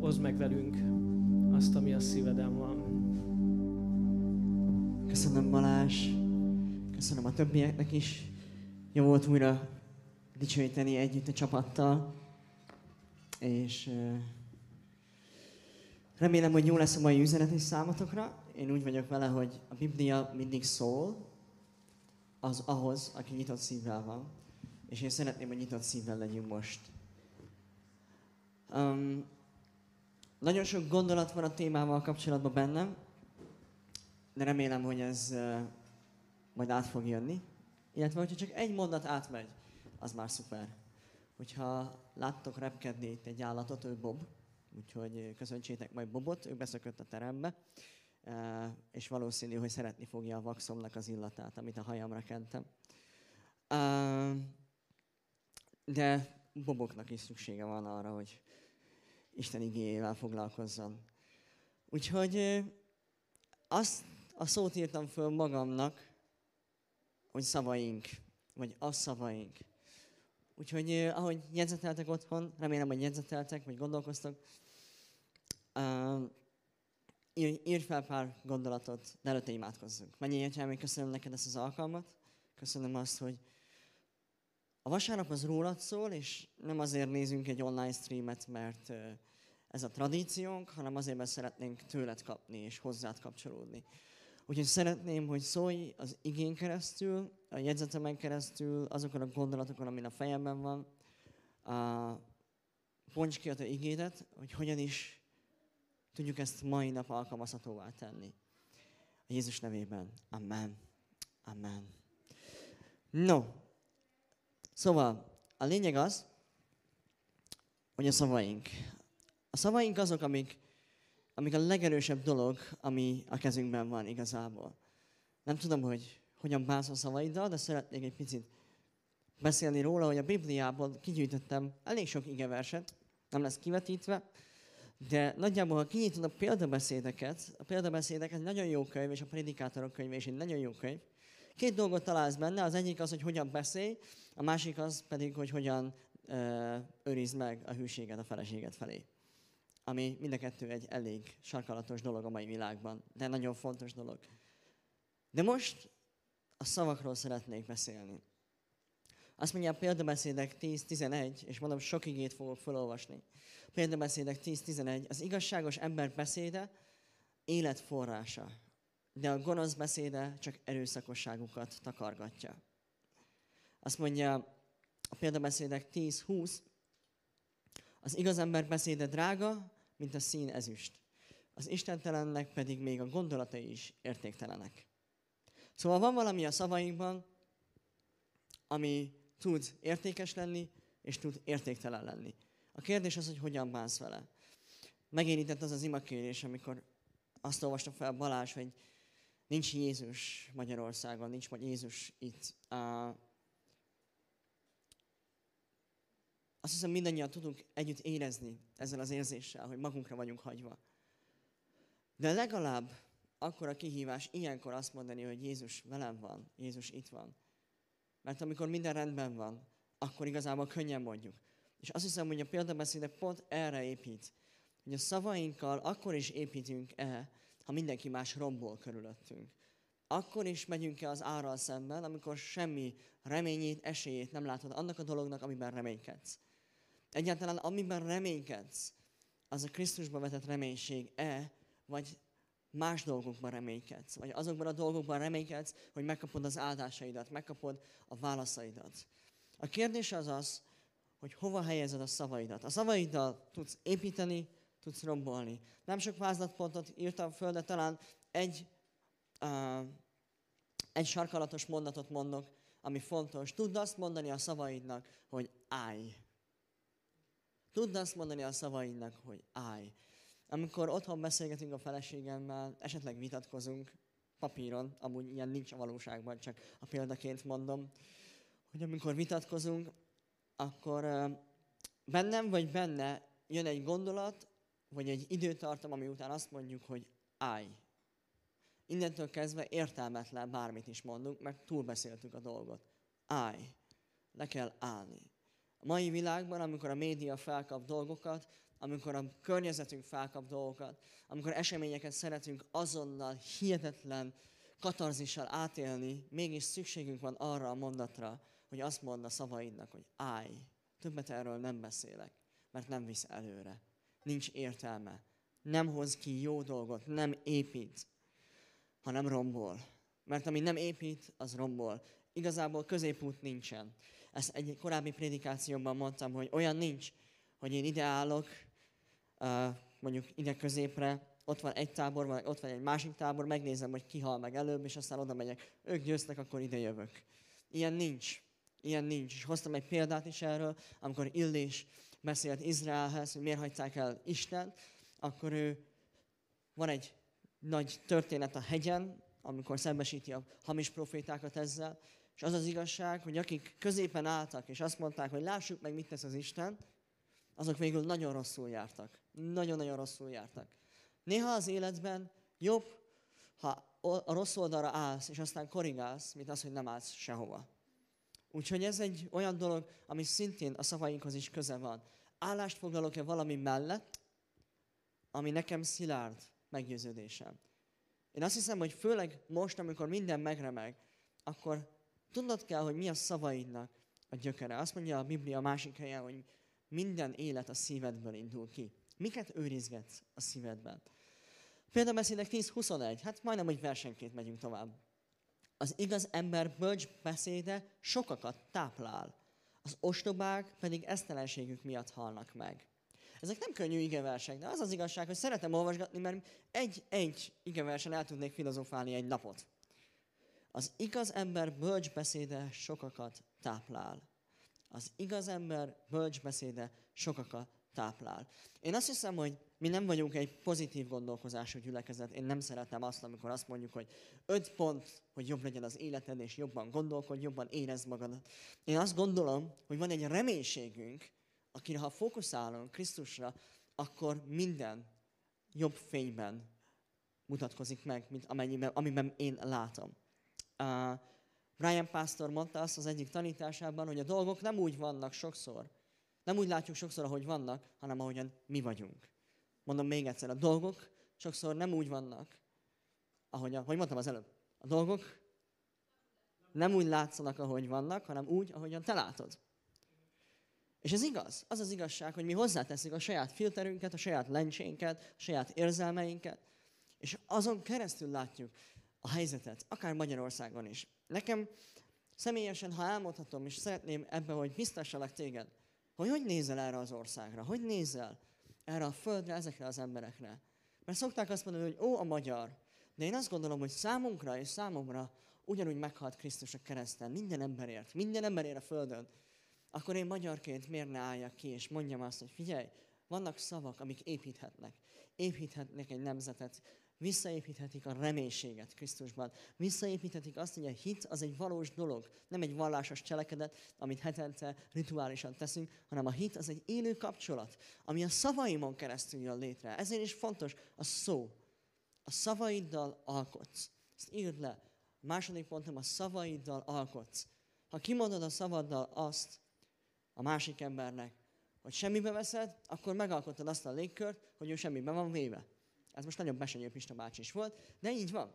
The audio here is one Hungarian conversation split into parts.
oszd meg velünk azt, ami a szíveden van. Köszönöm Balázs, köszönöm a többieknek is. Jó volt újra dicsőíteni együtt a csapattal. És remélem, hogy jó lesz a mai üzenet is számotokra. Én úgy vagyok vele, hogy a Biblia mindig szól az ahhoz, aki nyitott szívvel van. És én szeretném, hogy nyitott szívvel legyünk most. Um, nagyon sok gondolat van a témával kapcsolatban bennem, de remélem, hogy ez majd át fog jönni. Illetve, hogyha csak egy mondat átmegy, az már szuper. Hogyha láttok repkedni itt egy állatot, ő Bob, úgyhogy köszöntsétek majd Bobot, ő beszökött a terembe, és valószínű, hogy szeretni fogja a vaxomnak az illatát, amit a hajamra kentem. De Boboknak is szüksége van arra, hogy Isten igényével foglalkozzon. Úgyhogy azt a szót írtam föl magamnak, hogy szavaink, vagy a szavaink. Úgyhogy ahogy jegyzeteltek otthon, remélem, hogy jegyzeteltek, vagy gondolkoztok, uh, írj fel pár gondolatot, de előtte imádkozzunk. Mennyi Atyám, köszönöm neked ezt az alkalmat, köszönöm azt, hogy a vasárnap az rólad szól, és nem azért nézünk egy online streamet, mert ez a tradíciónk, hanem azért, mert szeretnénk tőled kapni és hozzád kapcsolódni. Úgyhogy szeretném, hogy szólj az igén keresztül, a jegyzetemen keresztül, azokon a gondolatokon, amin a fejemben van. Uh, bonts ki a te igédet, hogy hogyan is tudjuk ezt mai nap alkalmazhatóvá tenni. A Jézus nevében. Amen. Amen. No, szóval a lényeg az, hogy a szavaink. A szavaink azok, amik amik a legerősebb dolog, ami a kezünkben van igazából. Nem tudom, hogy hogyan bánsz a szavaiddal, de szeretnék egy picit beszélni róla, hogy a Bibliából kigyűjtöttem elég sok igeverset, nem lesz kivetítve, de nagyjából, ha kinyitod a példabeszédeket, a példabeszédek egy nagyon jó könyv, és a prédikátorok könyve is egy nagyon jó könyv. Két dolgot találsz benne, az egyik az, hogy hogyan beszélj, a másik az pedig, hogy hogyan ö, őrizd meg a hűséget a feleséget felé ami mind a kettő egy elég sarkalatos dolog a mai világban, de nagyon fontos dolog. De most a szavakról szeretnék beszélni. Azt mondja a példabeszédek 10-11, és mondom, sok igét fogok felolvasni. Példabeszédek 10-11, az igazságos ember beszéde élet forrása, de a gonosz beszéde csak erőszakosságukat takargatja. Azt mondja a példabeszédek 10-20, az igaz ember beszéde drága, mint a szín ezüst. Az istentelennek pedig még a gondolatai is értéktelenek. Szóval van valami a szavainkban, ami tud értékes lenni, és tud értéktelen lenni. A kérdés az, hogy hogyan bánsz vele. Megérintett az az imakérés, amikor azt olvastam fel Balázs, hogy nincs Jézus Magyarországon, nincs Jézus itt. Uh, Azt hiszem mindannyian tudunk együtt érezni ezzel az érzéssel, hogy magunkra vagyunk hagyva. De legalább akkor a kihívás ilyenkor azt mondani, hogy Jézus velem van, Jézus itt van. Mert amikor minden rendben van, akkor igazából könnyen mondjuk. És azt hiszem, hogy a példabeszéde pont erre épít, hogy a szavainkkal akkor is építünk el, ha mindenki más rombol körülöttünk. Akkor is megyünk-e az árral szemben, amikor semmi reményét, esélyét nem látod annak a dolognak, amiben reménykedsz. Egyáltalán amiben reménykedsz, az a Krisztusban vetett reménység-e, vagy más dolgokban reménykedsz, vagy azokban a dolgokban reménykedsz, hogy megkapod az áldásaidat, megkapod a válaszaidat. A kérdés az az, hogy hova helyezed a szavaidat. A szavaiddal tudsz építeni, tudsz rombolni. Nem sok vázlatpontot írtam föl, de talán egy, uh, egy sarkalatos mondatot mondok, ami fontos. Tudd azt mondani a szavaidnak, hogy állj. Tudd azt mondani a szavaidnak, hogy állj. Amikor otthon beszélgetünk a feleségemmel, esetleg vitatkozunk, papíron, amúgy ilyen nincs a valóságban, csak a példaként mondom, hogy amikor vitatkozunk, akkor bennem vagy benne jön egy gondolat, vagy egy időtartam, ami után azt mondjuk, hogy állj. Innentől kezdve értelmetlen bármit is mondunk, mert túlbeszéltük a dolgot. Állj. Le kell állni. A mai világban, amikor a média felkap dolgokat, amikor a környezetünk felkap dolgokat, amikor eseményeket szeretünk azonnal hihetetlen katarzissal átélni, mégis szükségünk van arra a mondatra, hogy azt mond a szavaidnak, hogy állj, többet erről nem beszélek, mert nem visz előre. Nincs értelme. Nem hoz ki jó dolgot, nem épít, hanem rombol. Mert ami nem épít, az rombol. Igazából középút nincsen. Ezt egy korábbi prédikációban mondtam, hogy olyan nincs, hogy én ide állok, mondjuk ide középre, ott van egy tábor, vagy ott van egy másik tábor, megnézem, hogy ki hal meg előbb, és aztán oda megyek. Ők győztek, akkor ide jövök. Ilyen nincs. Ilyen nincs. És hoztam egy példát is erről, amikor Illés beszélt Izraelhez, hogy miért hagyták el Isten, akkor ő van egy nagy történet a hegyen, amikor szembesíti a hamis profétákat ezzel, és az az igazság, hogy akik középen álltak, és azt mondták, hogy lássuk meg, mit tesz az Isten, azok végül nagyon rosszul jártak. Nagyon-nagyon rosszul jártak. Néha az életben jobb, ha a rossz oldalra állsz, és aztán korrigálsz, mint az, hogy nem állsz sehova. Úgyhogy ez egy olyan dolog, ami szintén a szavainkhoz is köze van. Állást foglalok-e valami mellett, ami nekem szilárd meggyőződésem. Én azt hiszem, hogy főleg most, amikor minden megremeg, akkor tudnod kell, hogy mi a szavaidnak a gyökere. Azt mondja a Biblia a másik helyen, hogy minden élet a szívedből indul ki. Miket őrizgetsz a szívedben? Példabeszédek 10-21, hát majdnem, hogy versenként megyünk tovább. Az igaz ember bölcs beszéde sokakat táplál, az ostobák pedig esztelenségük miatt halnak meg. Ezek nem könnyű igeversek, de az az igazság, hogy szeretem olvasgatni, mert egy-egy igeversen el tudnék filozofálni egy napot. Az igaz ember bölcs beszéde sokakat táplál. Az igaz ember bölcs beszéde sokakat táplál. Én azt hiszem, hogy mi nem vagyunk egy pozitív gondolkozású gyülekezet. Én nem szeretem azt, amikor azt mondjuk, hogy öt pont, hogy jobb legyen az életed, és jobban gondolkodj, jobban érezd magadat. Én azt gondolom, hogy van egy reménységünk, akire ha fókuszálunk Krisztusra, akkor minden jobb fényben mutatkozik meg, mint amennyiben, amiben én látom. Uh, Brian Pastor mondta azt az egyik tanításában, hogy a dolgok nem úgy vannak sokszor, nem úgy látjuk sokszor, ahogy vannak, hanem ahogyan mi vagyunk. Mondom még egyszer, a dolgok sokszor nem úgy vannak, ahogy, ahogy mondtam az előbb. A dolgok nem úgy látszanak, ahogy vannak, hanem úgy, ahogyan te látod. És ez igaz. Az az igazság, hogy mi hozzáteszünk a saját filterünket, a saját lencsénket, a saját érzelmeinket, és azon keresztül látjuk a helyzetet, akár Magyarországon is. Nekem személyesen, ha elmondhatom, és szeretném ebbe, hogy biztassalak téged, hogy hogy nézel erre az országra, hogy nézel erre a földre, ezekre az emberekre. Mert szokták azt mondani, hogy ó, a magyar. De én azt gondolom, hogy számunkra és számomra ugyanúgy meghalt Krisztus a kereszten, minden emberért, minden emberért a földön. Akkor én magyarként miért ne álljak ki, és mondjam azt, hogy figyelj, vannak szavak, amik építhetnek. Építhetnek egy nemzetet, visszaépíthetik a reménységet Krisztusban. Visszaépíthetik azt, hogy a hit az egy valós dolog, nem egy vallásos cselekedet, amit hetente rituálisan teszünk, hanem a hit az egy élő kapcsolat, ami a szavaimon keresztül jön létre. Ezért is fontos a szó. A szavaiddal alkotsz. Ezt írd le. A második pontom, a szavaiddal alkotsz. Ha kimondod a szavaddal azt a másik embernek, hogy semmibe veszed, akkor megalkottad azt a légkört, hogy ő semmibe van véve. Ez most nagyon besenyő Pista bácsi is volt, de így van.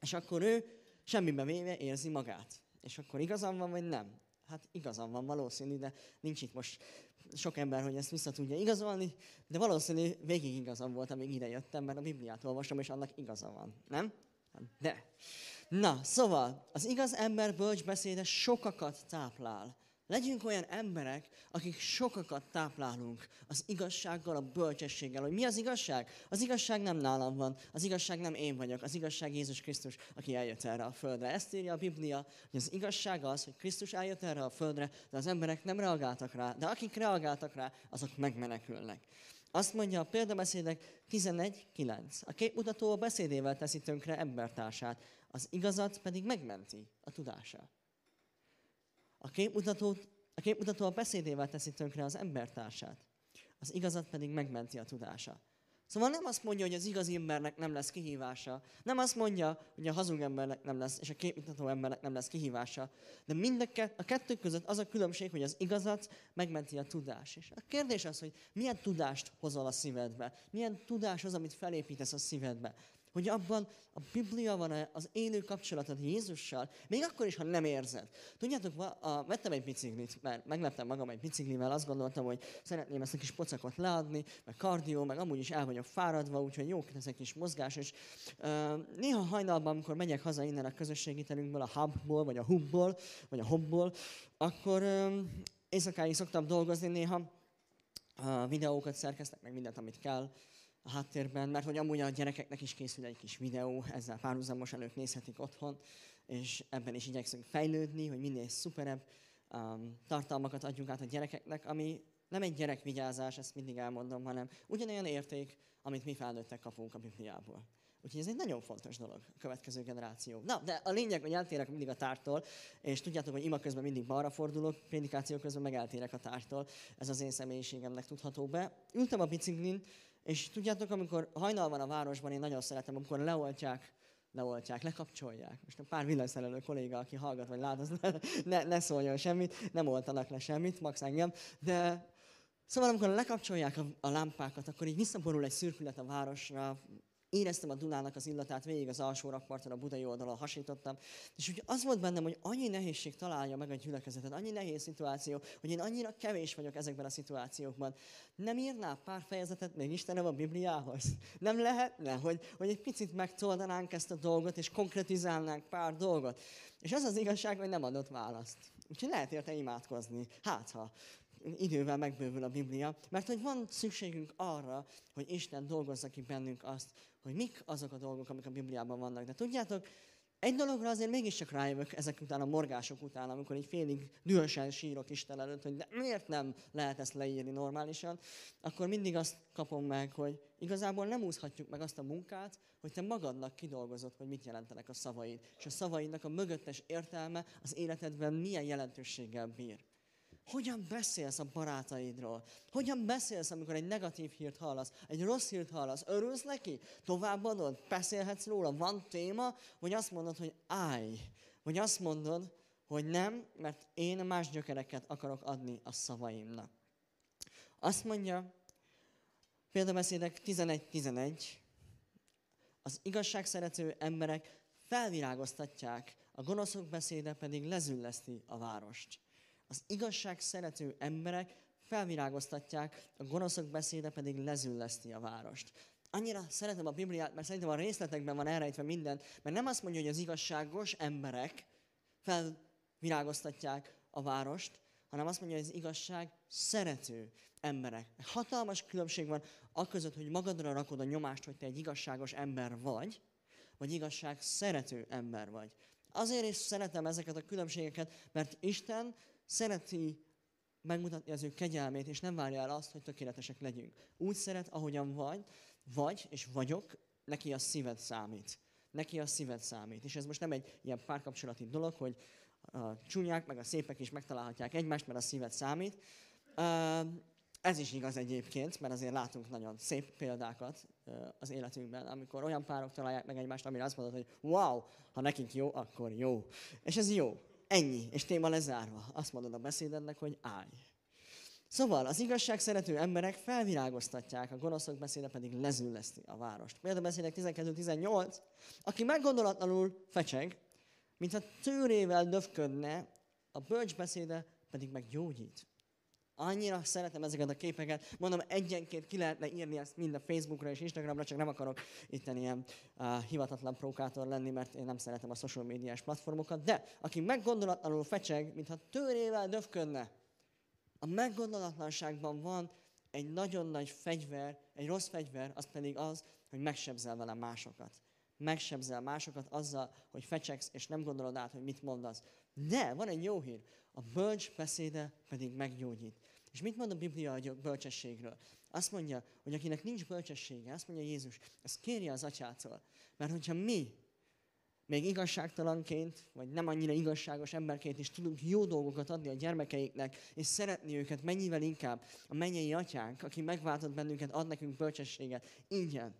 És akkor ő semmibe véve érzi magát. És akkor igazam van, vagy nem? Hát igazam van valószínű, de nincs itt most sok ember, hogy ezt vissza tudja igazolni, de valószínű végig igazam volt, amíg ide jöttem, mert a Bibliát olvasom, és annak igaza van. Nem? Hát de. Na, szóval, az igaz ember bölcs beszéde sokakat táplál. Legyünk olyan emberek, akik sokakat táplálunk az igazsággal, a bölcsességgel. Hogy mi az igazság? Az igazság nem nálam van, az igazság nem én vagyok, az igazság Jézus Krisztus, aki eljött erre a földre. Ezt írja a Biblia, hogy az igazság az, hogy Krisztus eljött erre a földre, de az emberek nem reagáltak rá, de akik reagáltak rá, azok megmenekülnek. Azt mondja a példabeszédek 11.9. A képmutató a beszédével teszi tönkre embertársát, az igazat pedig megmenti a tudását. A képmutató, a képmutató a beszédével teszi tönkre az embertársát, az igazat pedig megmenti a tudása. Szóval nem azt mondja, hogy az igazi embernek nem lesz kihívása. Nem azt mondja, hogy a hazug embernek nem lesz, és a képmutató embernek nem lesz kihívása. De mind a, a kettő között az a különbség, hogy az igazat megmenti a tudás. És a kérdés az, hogy milyen tudást hozol a szívedbe. Milyen tudás az, amit felépítesz a szívedbe. Hogy abban a Biblia van az élő kapcsolatod Jézussal, még akkor is, ha nem érzed. Tudjátok, a, vettem egy biciklit, mert megleptem magam egy biciklivel, azt gondoltam, hogy szeretném ezt a kis pocakot leadni, meg kardió, meg amúgy is el vagyok fáradva, úgyhogy jó ez egy kis mozgás, és uh, néha hajnalban, amikor megyek haza innen a közösségi terünkből, a hubból, vagy a hubból, vagy a hobból, akkor uh, éjszakáig szoktam dolgozni néha, videókat szerkeztek, meg mindent, amit kell, a háttérben, mert hogy amúgy a gyerekeknek is készül egy kis videó, ezzel párhuzamosan ők nézhetik otthon, és ebben is igyekszünk fejlődni, hogy minél szuperebb um, tartalmakat adjunk át a gyerekeknek, ami nem egy gyerekvigyázás, ezt mindig elmondom, hanem ugyanolyan érték, amit mi felnőttek kapunk a Bibliából. Úgyhogy ez egy nagyon fontos dolog a következő generáció. Na, de a lényeg, hogy eltérek mindig a tártól, és tudjátok, hogy ima közben mindig balra fordulok, prédikáció közben meg eltérek a tártól. Ez az én személyiségemnek tudható be. Ültem a biciklin, és tudjátok, amikor hajnal van a városban, én nagyon szeretem, amikor leoltják, leoltják, lekapcsolják. Most a pár villanyszerelő kolléga, aki hallgat vagy lát, az ne, ne, ne szóljon semmit, nem oltanak le semmit, max engem, de Szóval amikor lekapcsolják a, a lámpákat, akkor így visszaborul egy szürkület a városra, Éreztem a Dunának az illatát, végig az alsó rakparton, a budai oldalon hasítottam. És úgy az volt bennem, hogy annyi nehézség találja meg a gyülekezetet, annyi nehéz szituáció, hogy én annyira kevés vagyok ezekben a szituációkban. Nem írnál pár fejezetet még Istenem a Bibliához? Nem lehetne, hogy, hogy egy picit megtoldanánk ezt a dolgot, és konkretizálnánk pár dolgot? És az az igazság, hogy nem adott választ. Úgyhogy lehet érte imádkozni. Hát, ha idővel megbővül a Biblia, mert hogy van szükségünk arra, hogy Isten dolgozza ki bennünk azt, hogy mik azok a dolgok, amik a Bibliában vannak. De tudjátok, egy dologra azért mégiscsak rájövök ezek után a morgások után, amikor egy félig dühösen sírok Isten előtt, hogy de miért nem lehet ezt leírni normálisan, akkor mindig azt kapom meg, hogy igazából nem úszhatjuk meg azt a munkát, hogy te magadnak kidolgozod, hogy mit jelentenek a szavaid, és a szavaidnak a mögöttes értelme az életedben milyen jelentőséggel bír. Hogyan beszélsz a barátaidról? Hogyan beszélsz, amikor egy negatív hírt hallasz? Egy rossz hírt hallasz? Örülsz neki? Továbbadod? Beszélhetsz róla? Van téma? Vagy azt mondod, hogy állj? Vagy azt mondod, hogy nem, mert én más gyökereket akarok adni a szavaimnak. Azt mondja, példabeszédek 11.11, az igazságszerető emberek felvirágoztatják, a gonoszok beszéde pedig lezülleszti a várost. Az igazság szerető emberek felvirágoztatják, a gonoszok beszéde pedig lezülleszti a várost. Annyira szeretem a Bibliát, mert szerintem a részletekben van elrejtve minden, mert nem azt mondja, hogy az igazságos emberek felvirágoztatják a várost, hanem azt mondja, hogy az igazság szerető emberek. Hatalmas különbség van a között, hogy magadra rakod a nyomást, hogy te egy igazságos ember vagy, vagy igazság szerető ember vagy. Azért is szeretem ezeket a különbségeket, mert Isten szereti megmutatni az ő kegyelmét, és nem várja el azt, hogy tökéletesek legyünk. Úgy szeret, ahogyan vagy, vagy, és vagyok, neki a szíved számít. Neki a szíved számít. És ez most nem egy ilyen párkapcsolati dolog, hogy a csúnyák meg a szépek is megtalálhatják egymást, mert a szíved számít. Ez is igaz egyébként, mert azért látunk nagyon szép példákat az életünkben, amikor olyan párok találják meg egymást, amire azt mondod, hogy wow, ha nekik jó, akkor jó. És ez jó. Ennyi, és téma lezárva. Azt mondod a beszédednek, hogy állj. Szóval az igazság szerető emberek felvirágoztatják, a gonoszok beszéde pedig lezülleszti a várost. Például beszédek 12-18, aki meggondolatlanul fecseg, mintha tőrével döfködne, a bölcs beszéde pedig meggyógyít. Annyira szeretem ezeket a képeket. Mondom, egyenként ki lehetne írni ezt mind a Facebookra és Instagramra, csak nem akarok itt ilyen uh, hivatatlan provokátor lenni, mert én nem szeretem a social médiás platformokat. De aki meggondolatlanul fecseg, mintha tőrével döfködne, a meggondolatlanságban van egy nagyon nagy fegyver, egy rossz fegyver, az pedig az, hogy megsebzel vele másokat. Megsebzel másokat azzal, hogy fecsegsz, és nem gondolod át, hogy mit mondasz. De van egy jó hír, a bölcs beszéde pedig meggyógyít. És mit mond a Biblia a bölcsességről? Azt mondja, hogy akinek nincs bölcsessége, azt mondja Jézus, ezt kérje az atyától. Mert hogyha mi még igazságtalanként, vagy nem annyira igazságos emberként is tudunk jó dolgokat adni a gyermekeiknek, és szeretni őket mennyivel inkább a mennyei atyánk, aki megváltott bennünket, ad nekünk bölcsességet. Ingyen.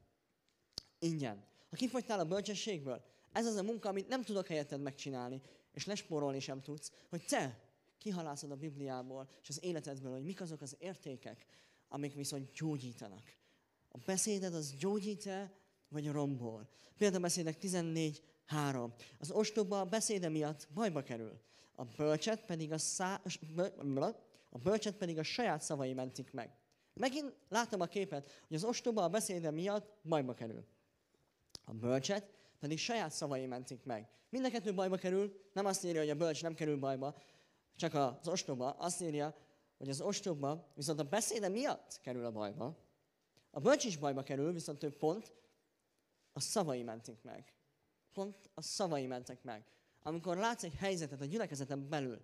Ingyen. Ha kifogytál a bölcsességből, ez az a munka, amit nem tudok helyetted megcsinálni, és lesporolni sem tudsz, hogy te kihalászod a Bibliából és az életedből, hogy mik azok az értékek, amik viszont gyógyítanak. A beszéded az gyógyít-e, vagy rombol? Példabeszédek 14, 3. Az ostoba a beszéde miatt bajba kerül. A bölcset pedig a, szá... a bölcset pedig a saját szavai mentik meg. Megint látom a képet, hogy az ostoba a beszéde miatt bajba kerül. A bölcset pedig saját szavai mentik meg. Mind bajba kerül, nem azt írja, hogy a bölcs nem kerül bajba, csak az ostoba azt írja, hogy az ostoba viszont a beszéde miatt kerül a bajba. A bölcs is bajba kerül, viszont több pont, a szavai mentik meg. Pont a szavai mentek meg. Amikor látsz egy helyzetet a gyülekezeten belül,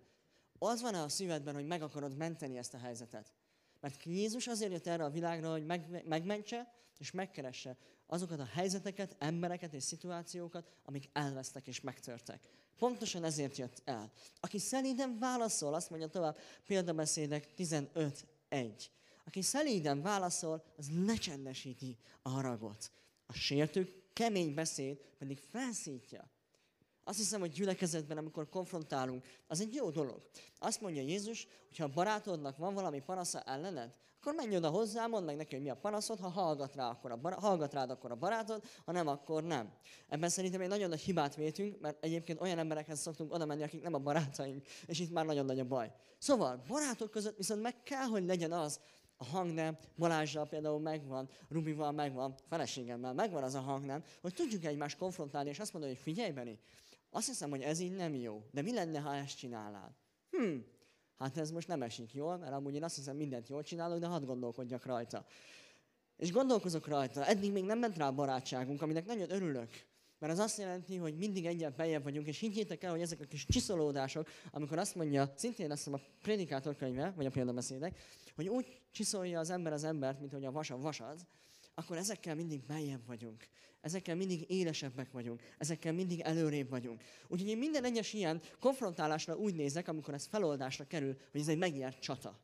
az van-e a szívedben, hogy meg akarod menteni ezt a helyzetet? Mert Jézus azért jött erre a világra, hogy meg, megmentse és megkeresse azokat a helyzeteket, embereket és szituációkat, amik elvesztek és megtörtek. Pontosan ezért jött el. Aki szelíden válaszol, azt mondja tovább, példabeszédek 15.1. Aki szelíden válaszol, az lecsendesíti a haragot. A sértők kemény beszéd pedig felszítja. Azt hiszem, hogy gyülekezetben, amikor konfrontálunk, az egy jó dolog. Azt mondja Jézus, hogy ha a barátodnak van valami panasza ellened, akkor menj oda hozzá, mondd meg neki, hogy mi a panaszod, ha hallgat, rá, akkor a bar- hallgat rád, akkor a barátod, ha nem, akkor nem. Ebben szerintem egy nagyon nagy hibát vétünk, mert egyébként olyan emberekhez szoktunk oda menni, akik nem a barátaink, és itt már nagyon nagy a baj. Szóval, barátok között viszont meg kell, hogy legyen az, a hangnem, Balázsral például megvan, Rubival megvan, feleségemmel megvan az a hangnem, hogy tudjuk egymást konfrontálni, és azt mondani, hogy figyelj, Beni, azt hiszem, hogy ez így nem jó, de mi lenne, ha ezt csinálnál? Hm, hát ez most nem esik jól, mert amúgy én azt hiszem, mindent jól csinálok, de hadd gondolkodjak rajta. És gondolkozok rajta, eddig még nem ment rá a barátságunk, aminek nagyon örülök. Mert az azt jelenti, hogy mindig egyet bejebb vagyunk, és higgyétek el, hogy ezek a kis csiszolódások, amikor azt mondja, szintén azt a prédikátor könyve, vagy a példabeszédek, hogy úgy csiszolja az ember az embert, mint hogy a vas a vasad, akkor ezekkel mindig bejebb vagyunk. Ezekkel mindig élesebbek vagyunk. Ezekkel mindig előrébb vagyunk. Úgyhogy én minden egyes ilyen konfrontálásra úgy nézek, amikor ez feloldásra kerül, hogy ez egy megnyert csata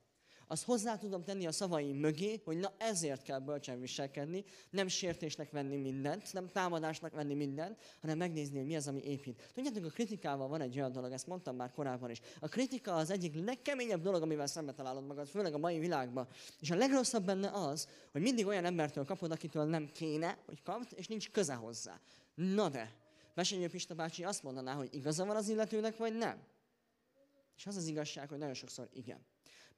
azt hozzá tudom tenni a szavaim mögé, hogy na ezért kell bölcsen viselkedni, nem sértésnek venni mindent, nem támadásnak venni mindent, hanem megnézni, hogy mi az, ami épít. Tudjátok, a kritikával van egy olyan dolog, ezt mondtam már korábban is. A kritika az egyik legkeményebb dolog, amivel szembe találod magad, főleg a mai világban. És a legrosszabb benne az, hogy mindig olyan embertől kapod, akitől nem kéne, hogy kapd, és nincs köze hozzá. Na de, Vesenyő Pista bácsi azt mondaná, hogy igaza van az illetőnek, vagy nem? És az az igazság, hogy nagyon sokszor igen.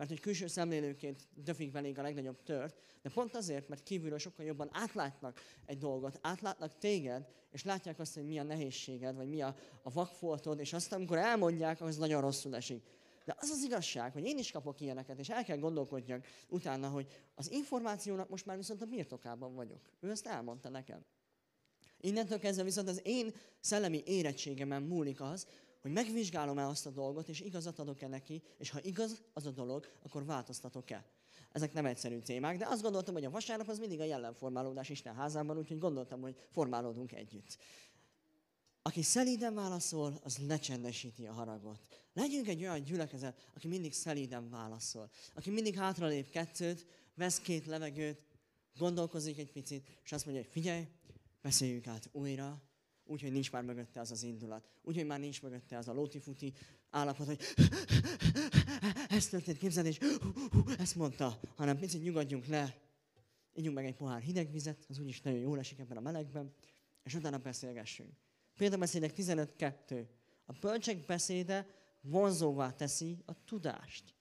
Mert hogy külső szemlélőként döfik belénk a legnagyobb tört, de pont azért, mert kívülről sokkal jobban átlátnak egy dolgot, átlátnak téged, és látják azt, hogy mi a nehézséged, vagy mi a, a vakfoltod, és azt, amikor elmondják, az nagyon rosszul esik. De az az igazság, hogy én is kapok ilyeneket, és el kell gondolkodjak utána, hogy az információnak most már viszont a birtokában vagyok. Ő ezt elmondta nekem. Innentől kezdve viszont az én szellemi érettségemen múlik az, hogy megvizsgálom-e azt a dolgot, és igazat adok-e neki, és ha igaz az a dolog, akkor változtatok-e. Ezek nem egyszerű témák, de azt gondoltam, hogy a vasárnap az mindig a jelenformálódás Isten házában, úgyhogy gondoltam, hogy formálódunk együtt. Aki szelíden válaszol, az lecsendesíti a haragot. Legyünk egy olyan gyülekezet, aki mindig szelíden válaszol. Aki mindig hátralép kettőt, vesz két levegőt, gondolkozik egy picit, és azt mondja, hogy figyelj, beszéljük át újra, úgyhogy nincs már mögötte az az indulat. Úgyhogy már nincs mögötte az a lótifuti állapot, hogy ez történt, képzeld, és ezt mondta, hanem picit nyugodjunk le, ígyunk meg egy pohár hideg vizet, az úgyis nagyon jól esik ebben a melegben, és utána beszélgessünk. Példabeszédek 15.2. A bölcsek beszéde vonzóvá teszi a tudást.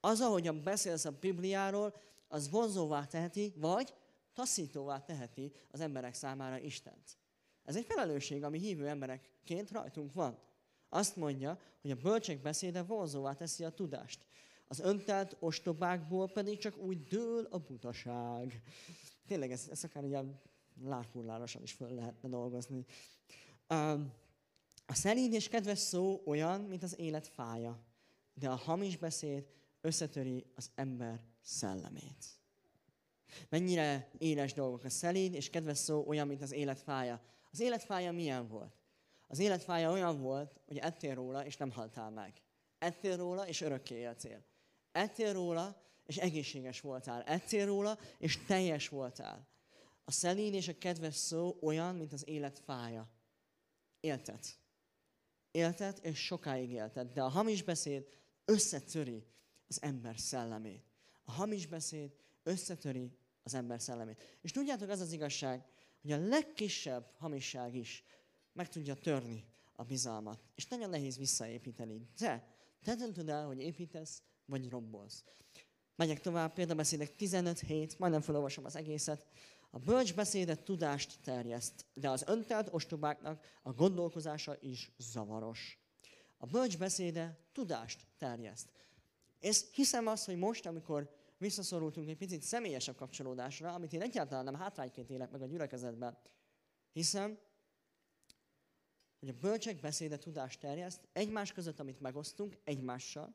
Az, ahogyan beszélsz a Bibliáról, az vonzóvá teheti, vagy taszítóvá teheti az emberek számára Istent. Ez egy felelősség, ami hívő emberekként rajtunk van. Azt mondja, hogy a bölcsek beszéde vonzóvá teszi a tudást. Az öntelt ostobákból pedig csak úgy dől a butaság. Tényleg ez, ez akár ilyen lárpullárosan is föl lehetne dolgozni. A szelíd és kedves szó olyan, mint az élet fája, de a hamis beszéd összetöri az ember szellemét. Mennyire éles dolgok a szelíd és kedves szó olyan, mint az élet fája. Az életfája milyen volt? Az életfája olyan volt, hogy ettél róla, és nem haltál meg. Ettél róla, és örökké éltél. Ettél róla, és egészséges voltál. Ettél róla, és teljes voltál. A szelín és a kedves szó olyan, mint az élet fája. Élted. Élted, és sokáig élted. De a hamis beszéd összetöri az ember szellemét. A hamis beszéd összetöri az ember szellemét. És tudjátok, az az igazság, hogy a legkisebb hamisság is meg tudja törni a bizalmat. És nagyon nehéz visszaépíteni. De te döntöd el, hogy építesz, vagy rombolsz. Megyek tovább, példabeszédek 15 hét, majdnem felolvasom az egészet. A bölcs beszédet tudást terjeszt, de az öntelt ostobáknak a gondolkozása is zavaros. A bölcs beszéde tudást terjeszt. És hiszem azt, hogy most, amikor visszaszorultunk egy picit személyesebb kapcsolódásra, amit én egyáltalán nem hátrányként élek meg a gyülekezetben, hiszem, hogy a bölcsek beszéde tudást terjeszt, egymás között, amit megosztunk, egymással,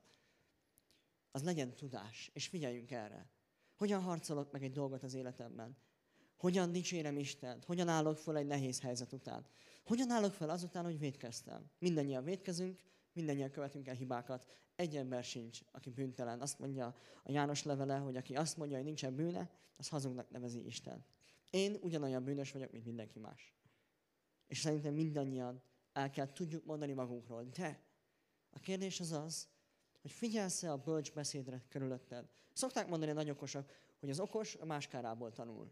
az legyen tudás, és figyeljünk erre. Hogyan harcolok meg egy dolgot az életemben? Hogyan dicsérem Istent? Hogyan állok fel egy nehéz helyzet után? Hogyan állok fel azután, hogy védkeztem? Mindennyian védkezünk, mindannyian követünk el hibákat. Egy ember sincs, aki bűntelen. Azt mondja a János levele, hogy aki azt mondja, hogy nincsen bűne, az hazugnak nevezi Isten. Én ugyanolyan bűnös vagyok, mint mindenki más. És szerintem mindannyian el kell tudjuk mondani magunkról. De a kérdés az az, hogy figyelsz-e a bölcs beszédre körülötted. Szokták mondani a nagy okosak, hogy az okos a máskárából tanul.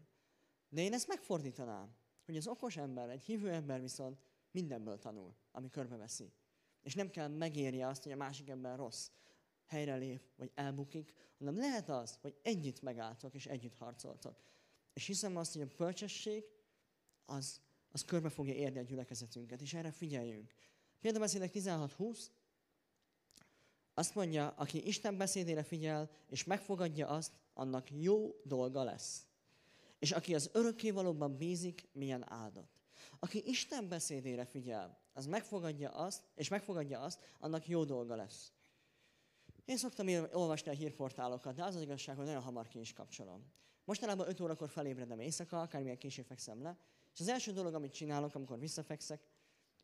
De én ezt megfordítanám, hogy az okos ember, egy hívő ember viszont mindenből tanul, ami körbeveszi. És nem kell megérje azt, hogy a másik ember rossz, helyre lép, vagy elbukik, hanem lehet az, hogy együtt megálltok, és együtt harcoltok. És hiszem azt, hogy a bölcsesség az, az körbe fogja érni a gyülekezetünket, és erre figyeljünk. Például beszélek 16-20, azt mondja, aki Isten beszédére figyel, és megfogadja azt, annak jó dolga lesz. És aki az örökkévalóban bízik, milyen áldott. Aki Isten beszédére figyel, az megfogadja azt, és megfogadja azt, annak jó dolga lesz. Én szoktam olvasni a hírportálokat, de az az igazság, hogy nagyon hamar ki is kapcsolom. Mostanában 5 órakor felébredem éjszaka, akármilyen később fekszem le, és az első dolog, amit csinálok, amikor visszafekszek,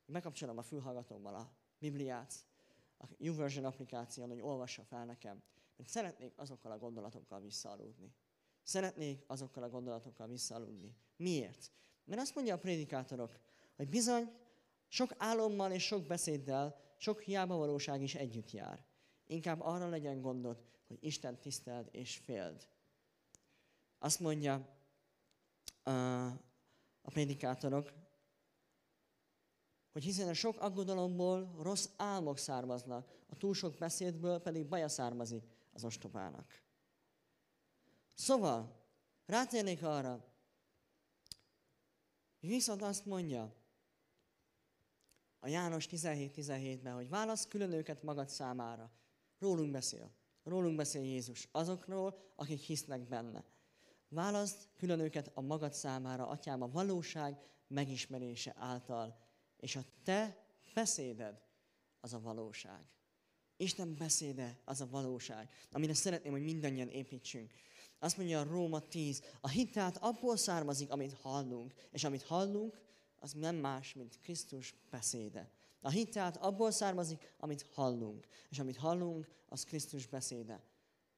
megkapcsolom a fülhallgatómmal a Bibliát, a YouVersion applikáción, hogy olvassa fel nekem, mert szeretnék azokkal a gondolatokkal visszaaludni. Szeretnék azokkal a gondolatokkal visszaaludni. Miért? Mert azt mondja a prédikátorok, hogy bizony sok álommal és sok beszéddel, sok hiába valóság is együtt jár. Inkább arra legyen gondod, hogy Isten tiszteld és féld. Azt mondja a, a prédikátorok, hogy hiszen a sok aggodalomból rossz álmok származnak, a túl sok beszédből pedig baja származik az ostobának. Szóval, rátérnék arra, viszont azt mondja a János 17-17-ben, hogy válasz külön őket magad számára. Rólunk beszél. Rólunk beszél Jézus. Azokról, akik hisznek benne. Választ külön őket a magad számára, atyám, a valóság megismerése által. És a te beszéded az a valóság. Isten beszéde az a valóság, amire szeretném, hogy mindannyian építsünk. Azt mondja a Róma 10, a hit tehát abból származik, amit hallunk, és amit hallunk, az nem más, mint Krisztus beszéde. A hit tehát abból származik, amit hallunk, és amit hallunk, az Krisztus beszéde.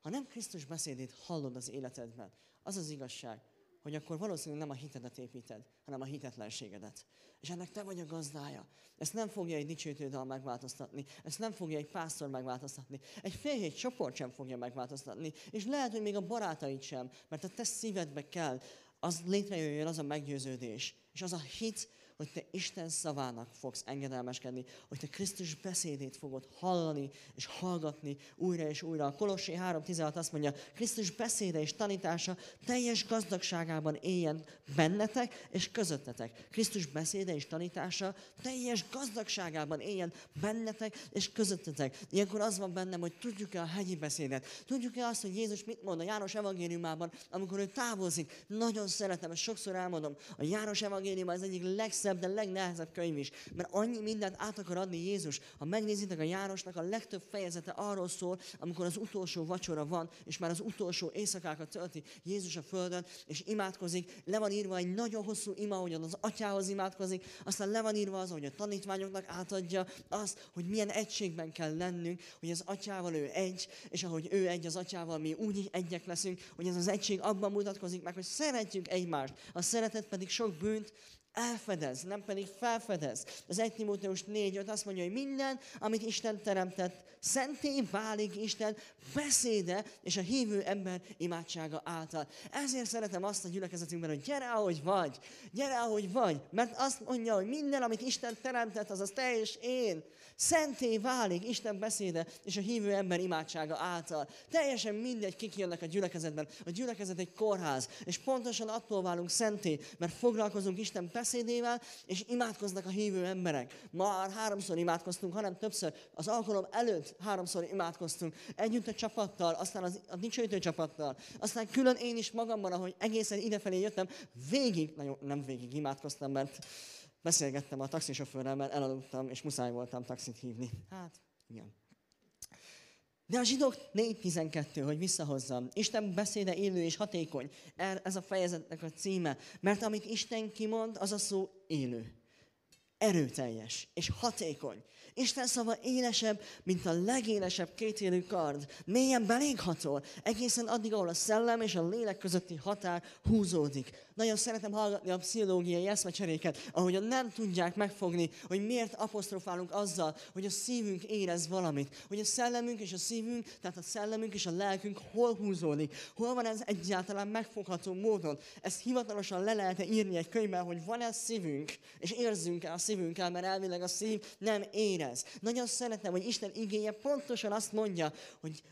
Ha nem Krisztus beszédét hallod az életedben, az az igazság, hogy akkor valószínűleg nem a hitedet építed, hanem a hitetlenségedet. És ennek te vagy a gazdája. Ezt nem fogja egy dicsőtődal megváltoztatni, ezt nem fogja egy pásztor megváltoztatni, egy félhét csoport sem fogja megváltoztatni, és lehet, hogy még a barátaid sem, mert a te szívedbe kell, az létrejöjjön az a meggyőződés, és az a hit, hogy te Isten szavának fogsz engedelmeskedni, hogy te Krisztus beszédét fogod hallani és hallgatni újra és újra. A Kolossé 3.16 azt mondja, Krisztus beszéde és tanítása teljes gazdagságában éljen bennetek és közöttetek. Krisztus beszéde és tanítása teljes gazdagságában éljen bennetek és közöttetek. Ilyenkor az van bennem, hogy tudjuk-e a hegyi beszédet. Tudjuk-e azt, hogy Jézus mit mond a János evangéliumában, amikor ő távozik. Nagyon szeretem, ezt sokszor elmondom. A János evangélium az egyik legszebb legszebb, de legnehezebb könyv is. Mert annyi mindent át akar adni Jézus. Ha megnézitek a Jánosnak, a legtöbb fejezete arról szól, amikor az utolsó vacsora van, és már az utolsó éjszakákat tölti Jézus a földön, és imádkozik. Le van írva egy nagyon hosszú ima, ahogyan az atyához imádkozik, aztán le van írva az, hogy a tanítványoknak átadja azt, hogy milyen egységben kell lennünk, hogy az atyával ő egy, és ahogy ő egy az atyával, mi úgy egyek leszünk, hogy ez az egység abban mutatkozik meg, hogy szeretjük egymást. A szeretet pedig sok bűnt elfedez, nem pedig felfedez. Az 1 Timóteus 4 azt mondja, hogy minden, amit Isten teremtett, szenté válik Isten beszéde és a hívő ember imádsága által. Ezért szeretem azt a gyülekezetünkben, hogy gyere, ahogy vagy, gyere, ahogy vagy, mert azt mondja, hogy minden, amit Isten teremtett, az az te és én. Szenté válik Isten beszéde és a hívő ember imádsága által. Teljesen mindegy, kik jönnek a gyülekezetben. A gyülekezet egy kórház, és pontosan attól válunk szenté, mert foglalkozunk Isten beszédével, és imádkoznak a hívő emberek. Ma már háromszor imádkoztunk, hanem többször. Az alkalom előtt háromszor imádkoztunk. Együtt a csapattal, aztán az, a dicsőítő csapattal, aztán külön én is magamban, ahogy egészen idefelé jöttem, végig, nagyon nem végig imádkoztam, mert beszélgettem a taxisofőrrel, mert elaludtam, és muszáj voltam taxit hívni. Hát, igen. De a zsidók 4.12, hogy visszahozzam. Isten beszéde élő és hatékony. Ez a fejezetnek a címe. Mert amit Isten kimond, az a szó élő. Erőteljes és hatékony. Isten szava élesebb, mint a legélesebb kétélű kard. Mélyen belénk hatol, egészen addig, ahol a szellem és a lélek közötti határ húzódik. Nagyon szeretem hallgatni a pszichológiai eszmecseréket, ahogyan nem tudják megfogni, hogy miért apostrofálunk azzal, hogy a szívünk érez valamit. Hogy a szellemünk és a szívünk, tehát a szellemünk és a lelkünk hol húzódik. Hol van ez egyáltalán megfogható módon. Ezt hivatalosan le lehet írni egy könyvben, hogy van-e szívünk, és érzünk-e a szívünkkel, mert elvileg a szív nem érez. Nagyon szeretem, hogy Isten igénye pontosan azt mondja, hogy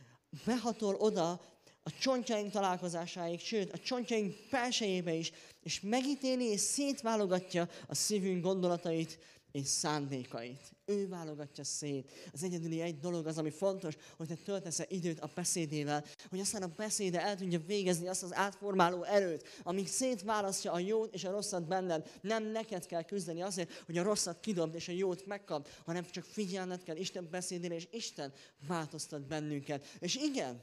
behatol oda a csontjaink találkozásáig, sőt, a csontjaink belsejébe is, és megítéli és szétválogatja a szívünk gondolatait és szándékait. Ő válogatja szét. Az egyedüli egy dolog az, ami fontos, hogy te töltesz időt a beszédével, hogy aztán a beszéde el tudja végezni azt az átformáló erőt, ami szétválasztja a jót és a rosszat benned. Nem neked kell küzdeni azért, hogy a rosszat kidobd és a jót megkap, hanem csak figyelned kell Isten beszédére, és Isten változtat bennünket. És igen,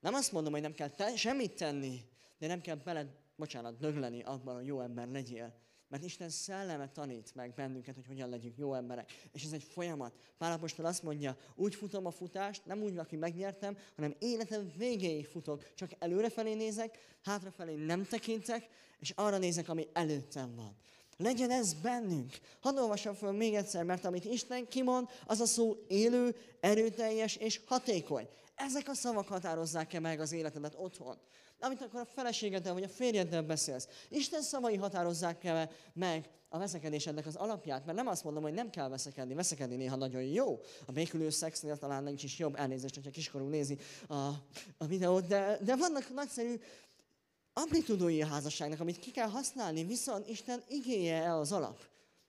nem azt mondom, hogy nem kell te, semmit tenni, de nem kell beled, bocsánat, dögleni abban, hogy jó ember legyél. Mert Isten szelleme tanít meg bennünket, hogy hogyan legyünk jó emberek. És ez egy folyamat. Pálapostól azt mondja, úgy futom a futást, nem úgy, aki megnyertem, hanem életem végéig futok. Csak előrefelé nézek, hátrafelé nem tekintek, és arra nézek, ami előttem van. Legyen ez bennünk. Hadd olvassam fel még egyszer, mert amit Isten kimond, az a szó élő, erőteljes és hatékony. Ezek a szavak határozzák-e meg az életedet otthon? Amit akkor a feleségeddel vagy a férjeddel beszélsz. Isten szavai határozzák-e meg a veszekedésednek az alapját? Mert nem azt mondom, hogy nem kell veszekedni. Veszekedni néha nagyon jó. A békülő szexnél talán nincs is jobb elnézést, hogyha kiskorú nézi a, a videót. De, de vannak nagyszerű amplitudói házasságnak, amit ki kell használni, viszont Isten igéje-e az alap?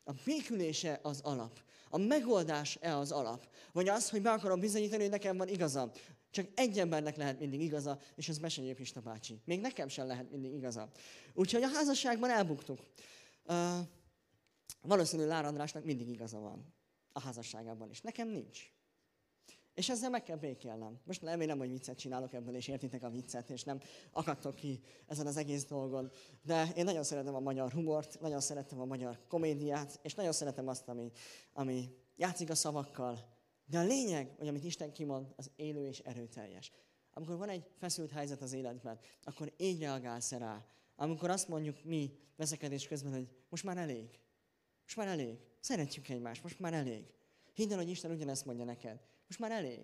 A békülése az alap. A megoldás-e az alap? Vagy az, hogy be akarom bizonyítani, hogy nekem van igazam. Csak egy embernek lehet mindig igaza, és ez Besenyő Pista bácsi. Még nekem sem lehet mindig igaza. Úgyhogy a házasságban elbuktuk. Uh, valószínű Lár Andrásnak mindig igaza van a házasságában is. Nekem nincs. És ezzel meg kell békélnem. Most remélem, hogy viccet csinálok ebből, és értitek a viccet, és nem akadtok ki ezen az egész dolgon. De én nagyon szeretem a magyar humort, nagyon szeretem a magyar komédiát, és nagyon szeretem azt, ami, ami játszik a szavakkal, de a lényeg, hogy amit Isten kimond, az élő és erőteljes. Amikor van egy feszült helyzet az életben, akkor így reagálsz rá. Amikor azt mondjuk mi veszekedés közben, hogy most már elég. Most már elég. Szeretjük egymást, most már elég. Hidd el, hogy Isten ugyanezt mondja neked. Most már elég.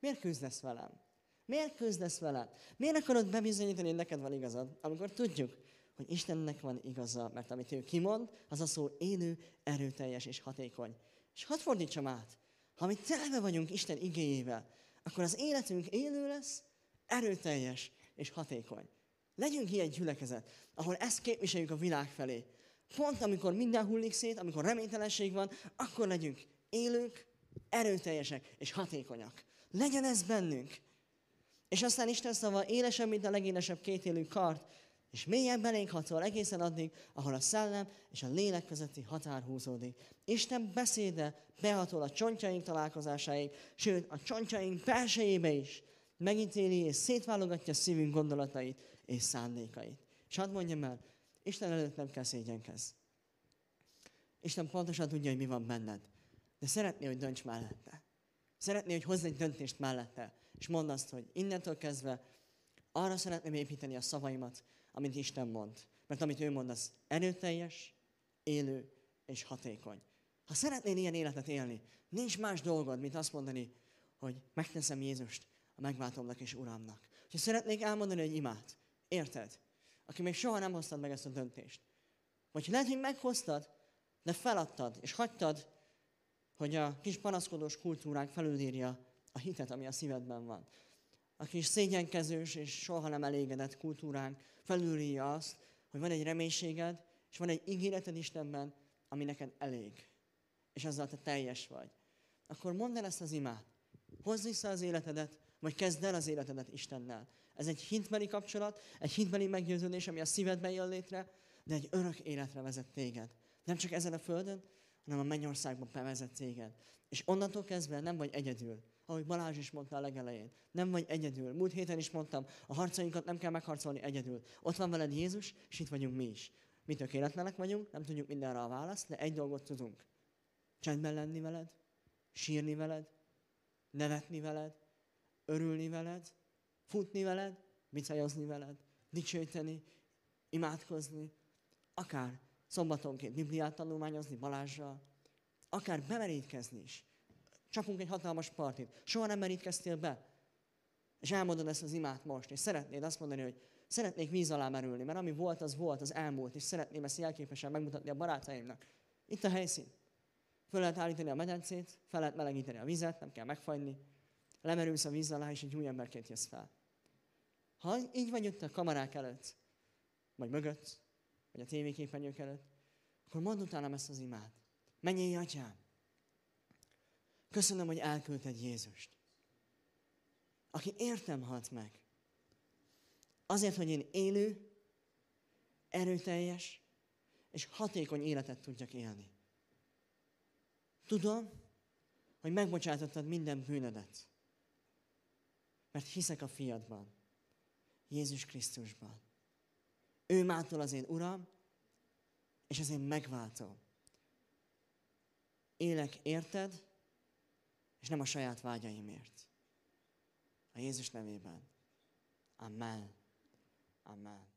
Miért küzdesz velem? Miért küzdesz velem? Miért akarod bebizonyítani, hogy neked van igazad, amikor tudjuk, hogy Istennek van igaza, mert amit ő kimond, az a szó élő, erőteljes és hatékony. És hadd fordítsam át. Ha mi telve vagyunk Isten igényével, akkor az életünk élő lesz, erőteljes és hatékony. Legyünk ilyen gyülekezet, ahol ezt képviseljük a világ felé. Pont amikor minden hullik szét, amikor reménytelenség van, akkor legyünk élők, erőteljesek és hatékonyak. Legyen ez bennünk. És aztán Isten szava élesebb, mint a legélesebb kétélű kart, És mélyen belénk hatol egészen addig, ahol a szellem és a lélek közötti határ húzódik. Isten beszéde behatol a csontjaink találkozásáig, sőt a csontjaink belsejébe is. Megítéli és szétválogatja szívünk gondolatait és szándékait. És hadd mondjam el, Isten előtt nem kell szégyenkezz. Isten pontosan tudja, hogy mi van benned. De szeretné, hogy dönts mellette. Szeretné, hogy hozz egy döntést mellette. És mondd azt, hogy innentől kezdve arra szeretném építeni a szavaimat, amit Isten mond. Mert amit ő mond, az erőteljes, élő és hatékony. Ha szeretnél ilyen életet élni, nincs más dolgod, mint azt mondani, hogy megteszem Jézust a megváltomnak és Uramnak. Ha szeretnék elmondani egy imát, érted? Aki még soha nem hoztad meg ezt a döntést. Vagy lehet, hogy meghoztad, de feladtad, és hagytad, hogy a kis panaszkodós kultúránk felülírja a hitet, ami a szívedben van. A kis szégyenkezős és soha nem elégedett kultúránk felülírja azt, hogy van egy reménységed, és van egy ígéreted Istenben, ami neked elég. És azzal te teljes vagy. Akkor mondd el ezt az imát. Hozz vissza az életedet, vagy kezd el az életedet Istennel. Ez egy hitbeli kapcsolat, egy hitbeli meggyőződés, ami a szívedben jön létre, de egy örök életre vezet téged. Nem csak ezen a földön, hanem a mennyországban bevezet téged. És onnantól kezdve nem vagy egyedül. Ahogy Balázs is mondta a legelején. Nem vagy egyedül. Múlt héten is mondtam, a harcainkat nem kell megharcolni egyedül. Ott van veled Jézus, és itt vagyunk mi is. Mi tökéletlenek vagyunk, nem tudjuk mindenre a választ, de egy dolgot tudunk. Csendben lenni veled, sírni veled, nevetni veled, örülni veled, futni veled, bicajozni veled, dicsőíteni, imádkozni, akár szombatonként Bibliát tanulmányozni Balázsral, akár bemerítkezni is. Csapunk egy hatalmas partit. Soha nem merítkeztél be. És elmondod ezt az imát most, és szeretnéd azt mondani, hogy szeretnék víz alá merülni, mert ami volt, az volt, az elmúlt, és szeretném ezt jelképesen megmutatni a barátaimnak. Itt a helyszín. Föl lehet állítani a medencét, fel lehet melegíteni a vizet, nem kell megfagyni. Lemerülsz a víz alá, és egy új emberként jössz fel. Ha így vagy ott a kamarák előtt, vagy mögött, vagy a tévéképernyők előtt, akkor mondd utána ezt az imát. Menjél, atyám! Köszönöm, hogy elküldted Jézust. Aki értem halt meg. Azért, hogy én élő, erőteljes és hatékony életet tudjak élni. Tudom, hogy megbocsátottad minden bűnödet. Mert hiszek a fiadban, Jézus Krisztusban. Ő mától az én Uram, és az én megváltom. Élek érted, és nem a saját vágyaimért. A Jézus nevében. Amen. Amen.